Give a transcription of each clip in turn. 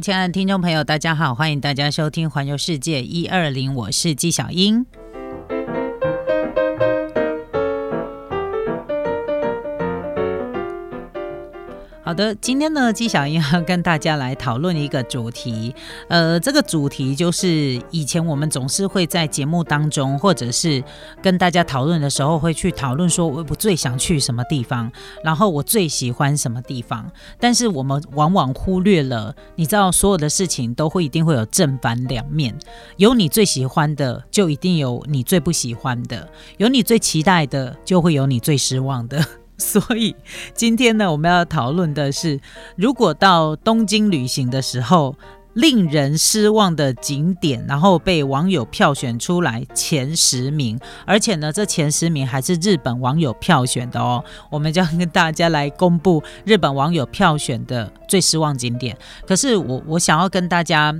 亲爱的听众朋友，大家好，欢迎大家收听《环游世界一二零》，我是纪小英。好的，今天呢，纪小英要跟大家来讨论一个主题，呃，这个主题就是以前我们总是会在节目当中，或者是跟大家讨论的时候，会去讨论说，我我最想去什么地方，然后我最喜欢什么地方，但是我们往往忽略了，你知道，所有的事情都会一定会有正反两面，有你最喜欢的，就一定有你最不喜欢的，有你最期待的，就会有你最失望的。所以今天呢，我们要讨论的是，如果到东京旅行的时候，令人失望的景点，然后被网友票选出来前十名，而且呢，这前十名还是日本网友票选的哦。我们将跟大家来公布日本网友票选的最失望景点。可是我我想要跟大家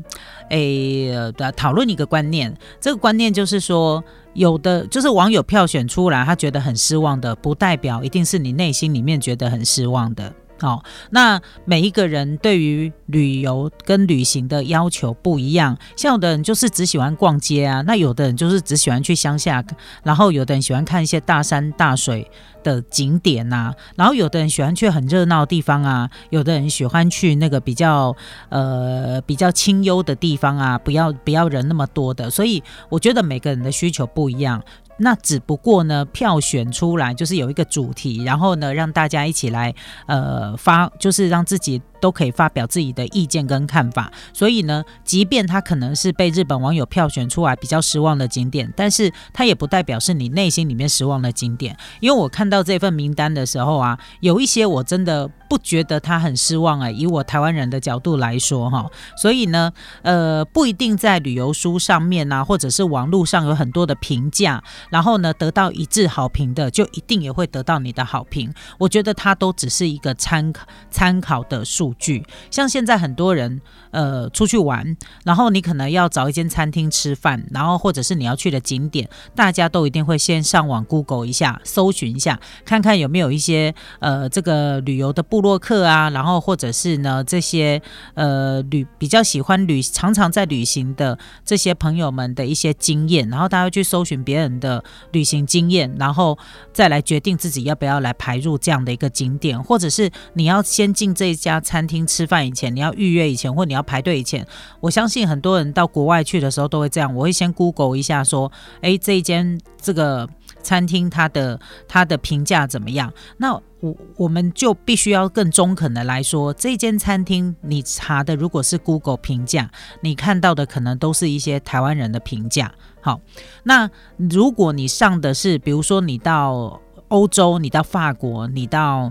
诶讨论一个观念，这个观念就是说。有的就是网友票选出来，他觉得很失望的，不代表一定是你内心里面觉得很失望的。好，那每一个人对于旅游跟旅行的要求不一样，像有的人就是只喜欢逛街啊，那有的人就是只喜欢去乡下，然后有的人喜欢看一些大山大水的景点呐，然后有的人喜欢去很热闹的地方啊，有的人喜欢去那个比较呃比较清幽的地方啊，不要不要人那么多的，所以我觉得每个人的需求不一样。那只不过呢，票选出来就是有一个主题，然后呢，让大家一起来呃发，就是让自己。都可以发表自己的意见跟看法，所以呢，即便他可能是被日本网友票选出来比较失望的景点，但是他也不代表是你内心里面失望的景点。因为我看到这份名单的时候啊，有一些我真的不觉得他很失望啊。以我台湾人的角度来说哈，所以呢，呃，不一定在旅游书上面啊，或者是网络上有很多的评价，然后呢得到一致好评的，就一定也会得到你的好评。我觉得它都只是一个参考参考的数。剧像现在很多人呃出去玩，然后你可能要找一间餐厅吃饭，然后或者是你要去的景点，大家都一定会先上网 Google 一下，搜寻一下，看看有没有一些呃这个旅游的部落客啊，然后或者是呢这些呃旅比较喜欢旅常常在旅行的这些朋友们的一些经验，然后大家去搜寻别人的旅行经验，然后再来决定自己要不要来排入这样的一个景点，或者是你要先进这一家餐。餐厅吃饭以前，你要预约以前，或你要排队以前，我相信很多人到国外去的时候都会这样。我会先 Google 一下，说，哎，这一间这个餐厅它的它的评价怎么样？那我我们就必须要更中肯的来说，这间餐厅你查的如果是 Google 评价，你看到的可能都是一些台湾人的评价。好，那如果你上的是，比如说你到欧洲，你到法国，你到。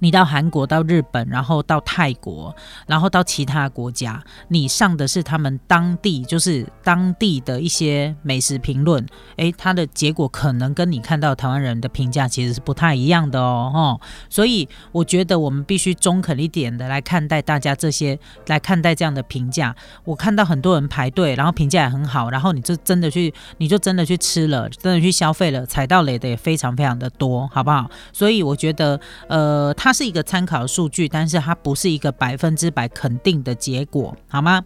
你到韩国、到日本，然后到泰国，然后到其他国家，你上的是他们当地，就是当地的一些美食评论，诶，它的结果可能跟你看到台湾人的评价其实是不太一样的哦，哈，所以我觉得我们必须中肯一点的来看待大家这些，来看待这样的评价。我看到很多人排队，然后评价也很好，然后你就真的去，你就真的去吃了，真的去消费了，踩到雷的也非常非常的多，好不好？所以我觉得，呃。它是一个参考数据，但是它不是一个百分之百肯定的结果，好吗？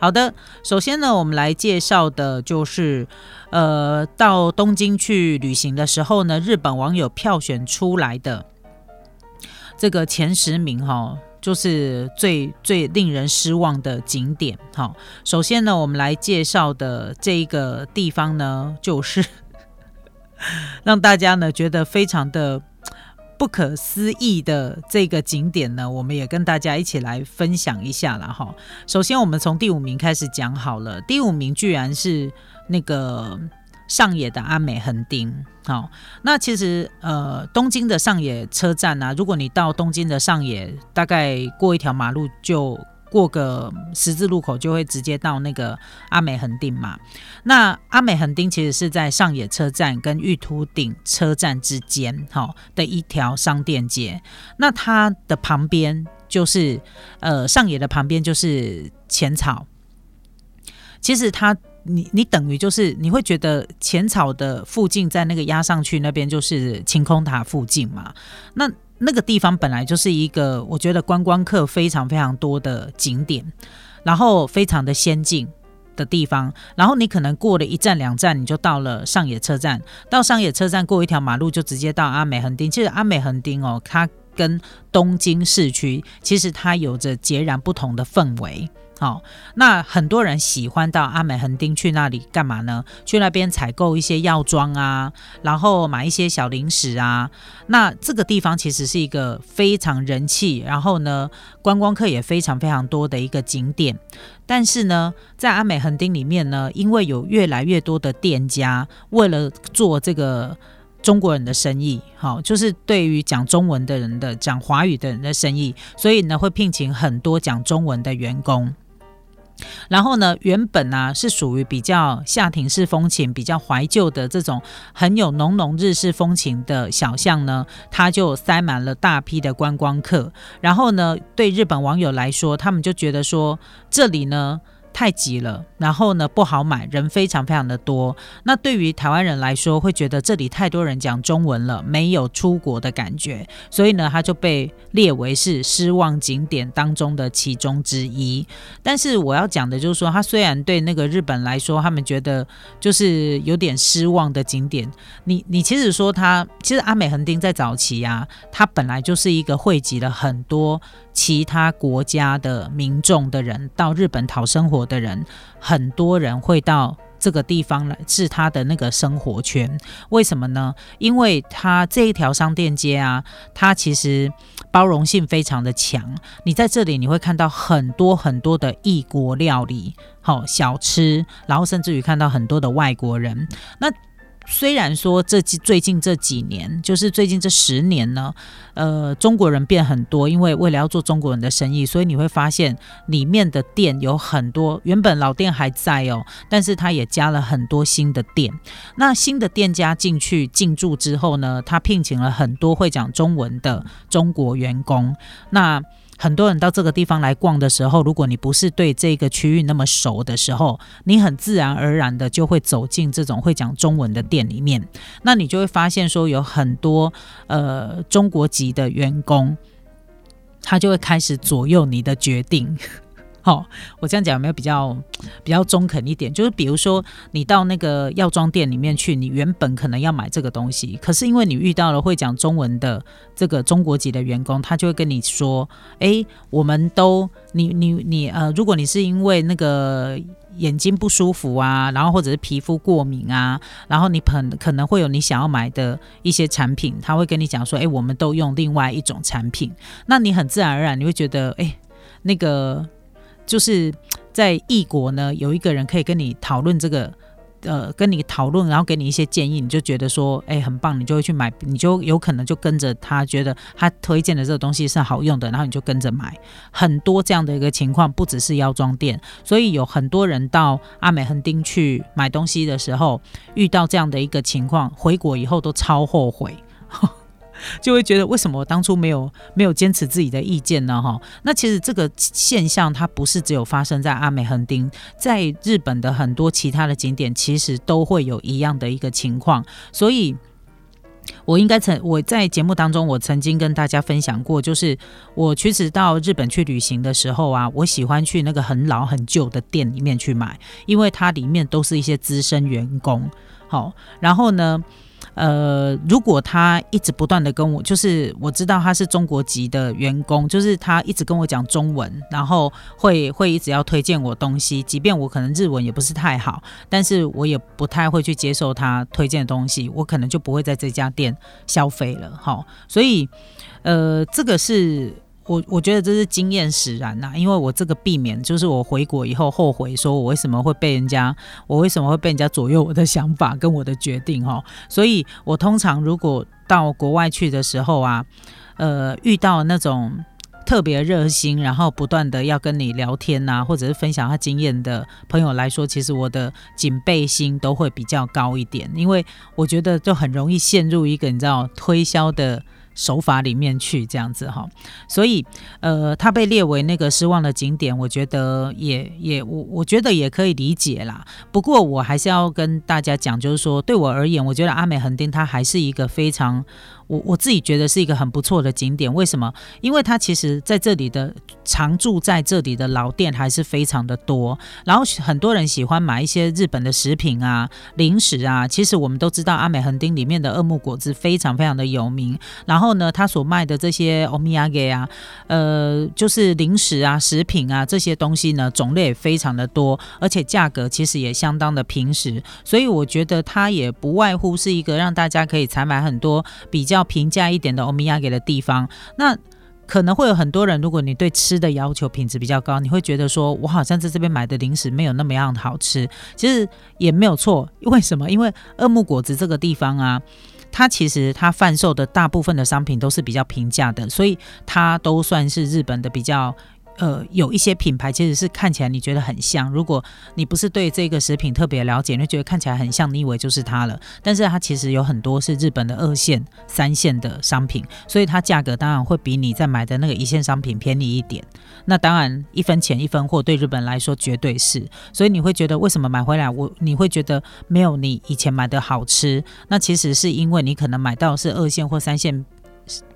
好的，首先呢，我们来介绍的就是，呃，到东京去旅行的时候呢，日本网友票选出来的这个前十名哈，就是最最令人失望的景点。好，首先呢，我们来介绍的这一个地方呢，就是 让大家呢觉得非常的。不可思议的这个景点呢，我们也跟大家一起来分享一下了哈。首先，我们从第五名开始讲好了。第五名居然是那个上野的阿美横丁。好，那其实呃，东京的上野车站啊，如果你到东京的上野，大概过一条马路就。过个十字路口就会直接到那个阿美横丁嘛。那阿美横丁其实是在上野车站跟玉兔顶车站之间，哈的一条商店街。那它的旁边就是呃上野的旁边就是浅草。其实它你你等于就是你会觉得浅草的附近在那个压上去那边就是晴空塔附近嘛。那那个地方本来就是一个我觉得观光客非常非常多的景点，然后非常的先进的地方，然后你可能过了一站两站，你就到了上野车站，到上野车站过一条马路就直接到阿美横丁。其实阿美横丁哦，它跟东京市区其实它有着截然不同的氛围。好，那很多人喜欢到阿美横丁去那里干嘛呢？去那边采购一些药妆啊，然后买一些小零食啊。那这个地方其实是一个非常人气，然后呢，观光客也非常非常多的一个景点。但是呢，在阿美横丁里面呢，因为有越来越多的店家为了做这个中国人的生意，好，就是对于讲中文的人的、讲华语的人的生意，所以呢，会聘请很多讲中文的员工。然后呢，原本呢是属于比较下庭式风情、比较怀旧的这种很有浓浓日式风情的小巷呢，它就塞满了大批的观光客。然后呢，对日本网友来说，他们就觉得说这里呢。太挤了，然后呢不好买，人非常非常的多。那对于台湾人来说，会觉得这里太多人讲中文了，没有出国的感觉，所以呢，它就被列为是失望景点当中的其中之一。但是我要讲的就是说，它虽然对那个日本来说，他们觉得就是有点失望的景点。你你其实说它，其实阿美横丁在早期啊，它本来就是一个汇集了很多。其他国家的民众的人到日本讨生活的人，很多人会到这个地方来，是他的那个生活圈。为什么呢？因为他这一条商店街啊，它其实包容性非常的强。你在这里你会看到很多很多的异国料理、好小吃，然后甚至于看到很多的外国人。那虽然说这最近这几年，就是最近这十年呢，呃，中国人变很多，因为为了要做中国人的生意，所以你会发现里面的店有很多，原本老店还在哦，但是他也加了很多新的店。那新的店家进去进驻之后呢，他聘请了很多会讲中文的中国员工。那很多人到这个地方来逛的时候，如果你不是对这个区域那么熟的时候，你很自然而然的就会走进这种会讲中文的店里面，那你就会发现说有很多呃中国籍的员工，他就会开始左右你的决定。好，我这样讲有没有比较比较中肯一点？就是比如说，你到那个药妆店里面去，你原本可能要买这个东西，可是因为你遇到了会讲中文的这个中国籍的员工，他就会跟你说：“哎，我们都你你你呃，如果你是因为那个眼睛不舒服啊，然后或者是皮肤过敏啊，然后你可可能会有你想要买的一些产品，他会跟你讲说：哎，我们都用另外一种产品。那你很自然而然你会觉得：哎，那个。”就是在异国呢，有一个人可以跟你讨论这个，呃，跟你讨论，然后给你一些建议，你就觉得说，哎，很棒，你就会去买，你就有可能就跟着他，觉得他推荐的这个东西是好用的，然后你就跟着买。很多这样的一个情况，不只是药妆店，所以有很多人到阿美横丁去买东西的时候，遇到这样的一个情况，回国以后都超后悔。就会觉得为什么我当初没有没有坚持自己的意见呢？哈，那其实这个现象它不是只有发生在阿美横丁，在日本的很多其他的景点其实都会有一样的一个情况。所以，我应该曾我在节目当中我曾经跟大家分享过，就是我其实到日本去旅行的时候啊，我喜欢去那个很老很旧的店里面去买，因为它里面都是一些资深员工。好，然后呢？呃，如果他一直不断的跟我，就是我知道他是中国籍的员工，就是他一直跟我讲中文，然后会会一直要推荐我东西，即便我可能日文也不是太好，但是我也不太会去接受他推荐的东西，我可能就不会在这家店消费了，哈，所以，呃，这个是。我我觉得这是经验使然呐，因为我这个避免就是我回国以后后悔，说我为什么会被人家，我为什么会被人家左右我的想法跟我的决定哈，所以我通常如果到国外去的时候啊，呃，遇到那种特别热心，然后不断的要跟你聊天呐，或者是分享他经验的朋友来说，其实我的警备心都会比较高一点，因为我觉得就很容易陷入一个你知道推销的。手法里面去，这样子哈。所以呃，他被列为那个失望的景点，我觉得也也我我觉得也可以理解啦。不过我还是要跟大家讲，就是说对我而言，我觉得阿美横丁它还是一个非常。我我自己觉得是一个很不错的景点，为什么？因为它其实在这里的常住在这里的老店还是非常的多，然后很多人喜欢买一些日本的食品啊、零食啊。其实我们都知道阿美横丁里面的二木果汁非常非常的有名，然后呢，他所卖的这些欧米亚给啊，呃，就是零食啊、食品啊这些东西呢，种类也非常的多，而且价格其实也相当的平实，所以我觉得它也不外乎是一个让大家可以采买很多比较。要平价一点的欧米亚给的地方，那可能会有很多人。如果你对吃的要求品质比较高，你会觉得说，我好像在这边买的零食没有那么样好吃。其实也没有错，为什么？因为二木果子这个地方啊，它其实它贩售的大部分的商品都是比较平价的，所以它都算是日本的比较。呃，有一些品牌其实是看起来你觉得很像，如果你不是对这个食品特别了解，你觉得看起来很像，你以为就是它了。但是它其实有很多是日本的二线、三线的商品，所以它价格当然会比你在买的那个一线商品便宜一点。那当然一分钱一分货，对日本来说绝对是。所以你会觉得为什么买回来我你会觉得没有你以前买的好吃？那其实是因为你可能买到是二线或三线。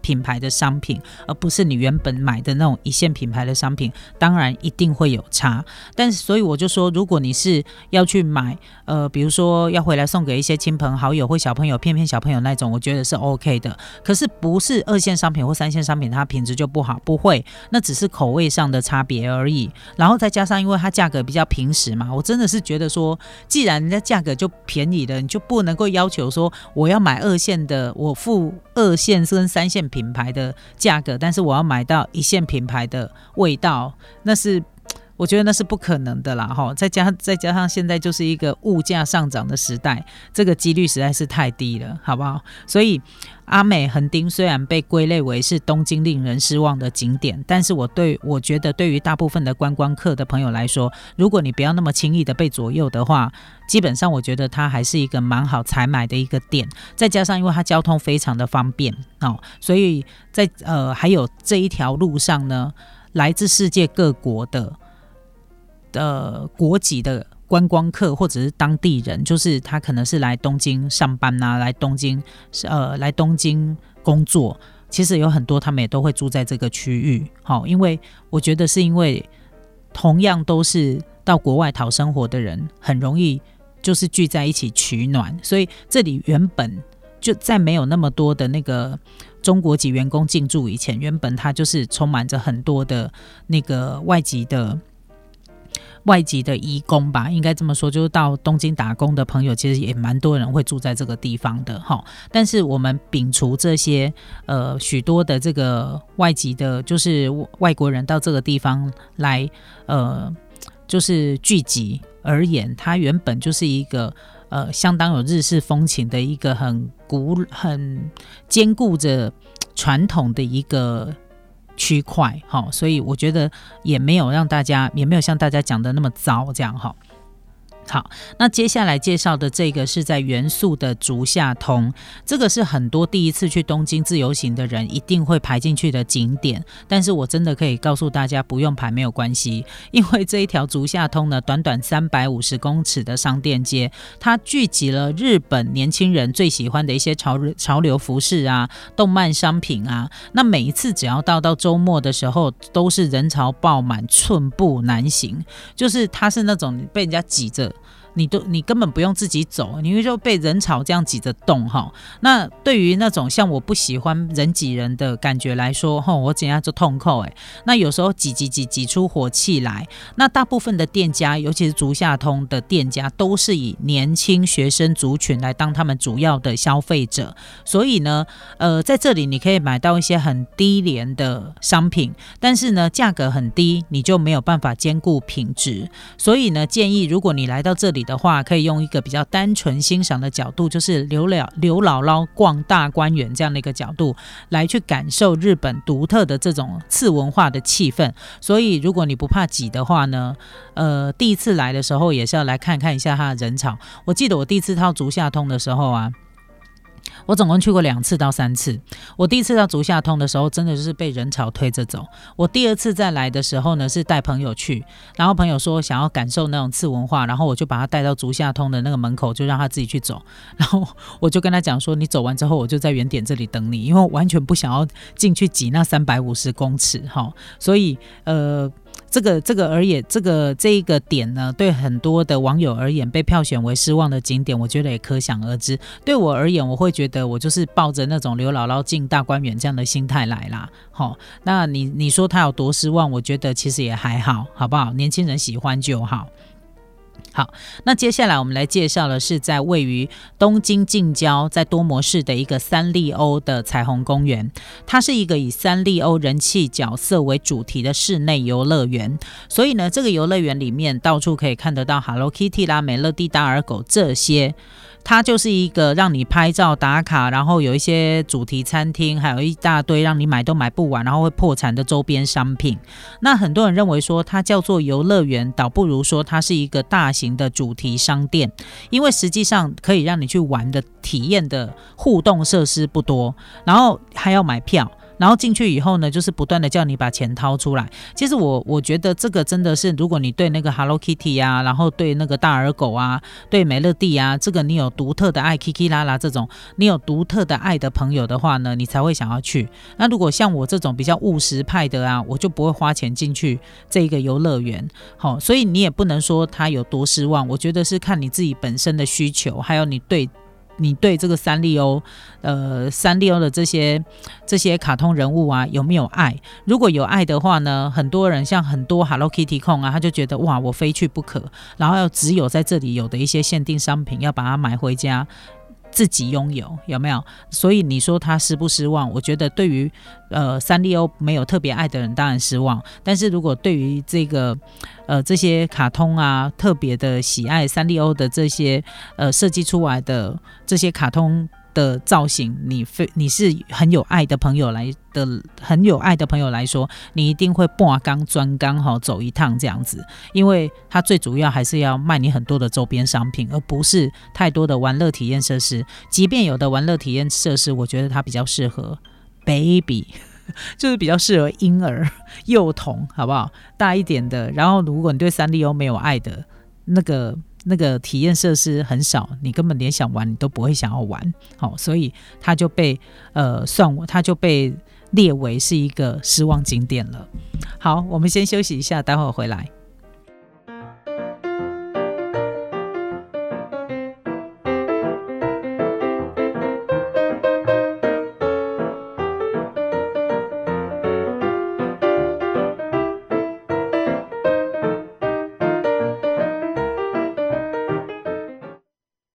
品牌的商品，而不是你原本买的那种一线品牌的商品，当然一定会有差。但是，所以我就说，如果你是要去买，呃，比如说要回来送给一些亲朋好友或小朋友，骗骗小朋友那种，我觉得是 OK 的。可是不是二线商品或三线商品，它品质就不好，不会，那只是口味上的差别而已。然后再加上，因为它价格比较平实嘛，我真的是觉得说，既然人家价格就便宜了，你就不能够要求说我要买二线的，我付二线跟三线品品牌的价格，但是我要买到一线品牌的味道，那是我觉得那是不可能的啦，哈！再加再加上现在就是一个物价上涨的时代，这个几率实在是太低了，好不好？所以。阿美横丁虽然被归类为是东京令人失望的景点，但是我对我觉得对于大部分的观光客的朋友来说，如果你不要那么轻易的被左右的话，基本上我觉得它还是一个蛮好采买的一个店。再加上因为它交通非常的方便哦，所以在呃还有这一条路上呢，来自世界各国的的国籍的。观光客或者是当地人，就是他可能是来东京上班呐，来东京呃来东京工作。其实有很多他们也都会住在这个区域，好，因为我觉得是因为同样都是到国外讨生活的人，很容易就是聚在一起取暖，所以这里原本就在没有那么多的那个中国籍员工进驻以前，原本它就是充满着很多的那个外籍的。外籍的移工吧，应该这么说，就是到东京打工的朋友，其实也蛮多人会住在这个地方的哈。但是我们摒除这些呃许多的这个外籍的，就是外国人到这个地方来呃，就是聚集而言，它原本就是一个呃相当有日式风情的一个很古很兼顾着传统的一个。区块，好，所以我觉得也没有让大家，也没有像大家讲的那么糟，这样哈。好，那接下来介绍的这个是在元素的竹下通，这个是很多第一次去东京自由行的人一定会排进去的景点。但是我真的可以告诉大家，不用排没有关系，因为这一条竹下通呢，短短三百五十公尺的商店街，它聚集了日本年轻人最喜欢的一些潮潮流服饰啊、动漫商品啊。那每一次只要到到周末的时候，都是人潮爆满，寸步难行，就是它是那种被人家挤着。你都你根本不用自己走，你就被人潮这样挤着动哈。那对于那种像我不喜欢人挤人的感觉来说，吼，我怎样就痛扣哎。那有时候挤挤挤挤出火气来。那大部分的店家，尤其是竹下通的店家，都是以年轻学生族群来当他们主要的消费者。所以呢，呃，在这里你可以买到一些很低廉的商品，但是呢，价格很低，你就没有办法兼顾品质。所以呢，建议如果你来到这里，的话，可以用一个比较单纯欣赏的角度，就是刘了刘姥姥逛大观园这样的一个角度来去感受日本独特的这种次文化的气氛。所以，如果你不怕挤的话呢，呃，第一次来的时候也是要来看看一下它的人潮。我记得我第一次到足下通的时候啊。我总共去过两次到三次。我第一次到竹下通的时候，真的就是被人潮推着走。我第二次再来的时候呢，是带朋友去，然后朋友说想要感受那种次文化，然后我就把他带到竹下通的那个门口，就让他自己去走。然后我就跟他讲说，你走完之后，我就在原点这里等你，因为我完全不想要进去挤那三百五十公尺哈。所以呃。这个这个而言，这个这一个点呢，对很多的网友而言，被票选为失望的景点，我觉得也可想而知。对我而言，我会觉得我就是抱着那种刘姥姥进大观园这样的心态来啦。好，那你你说他有多失望？我觉得其实也还好，好不好？年轻人喜欢就好。好，那接下来我们来介绍的是在位于东京近郊，在多摩市的一个三丽鸥的彩虹公园。它是一个以三丽鸥人气角色为主题的室内游乐园，所以呢，这个游乐园里面到处可以看得到 Hello Kitty 啦、美乐蒂、大耳狗这些。它就是一个让你拍照打卡，然后有一些主题餐厅，还有一大堆让你买都买不完，然后会破产的周边商品。那很多人认为说它叫做游乐园，倒不如说它是一个大型的主题商店，因为实际上可以让你去玩的体验的互动设施不多，然后还要买票。然后进去以后呢，就是不断的叫你把钱掏出来。其实我我觉得这个真的是，如果你对那个 Hello Kitty 啊，然后对那个大耳狗啊，对美乐蒂啊，这个你有独特的爱，Kiki 啦啦这种，你有独特的爱的朋友的话呢，你才会想要去。那如果像我这种比较务实派的啊，我就不会花钱进去这一个游乐园。好，所以你也不能说他有多失望。我觉得是看你自己本身的需求，还有你对。你对这个三丽鸥，呃，三丽鸥的这些这些卡通人物啊，有没有爱？如果有爱的话呢，很多人像很多 Hello Kitty 控啊，他就觉得哇，我非去不可，然后要只有在这里有的一些限定商品，要把它买回家。自己拥有有没有？所以你说他失不失望？我觉得对于呃三丽欧没有特别爱的人，当然失望。但是如果对于这个呃这些卡通啊特别的喜爱三丽欧的这些呃设计出来的这些卡通。的造型，你非你是很有爱的朋友来的，很有爱的朋友来说，你一定会半缸钻缸哈走一趟这样子，因为它最主要还是要卖你很多的周边商品，而不是太多的玩乐体验设施。即便有的玩乐体验设施，我觉得它比较适合 baby，就是比较适合婴儿、幼童，好不好？大一点的。然后，如果你对三丽鸥没有爱的那个。那个体验设施很少，你根本连想玩你都不会想要玩，好，所以它就被呃算，它就被列为是一个失望景点了。好，我们先休息一下，待会回来。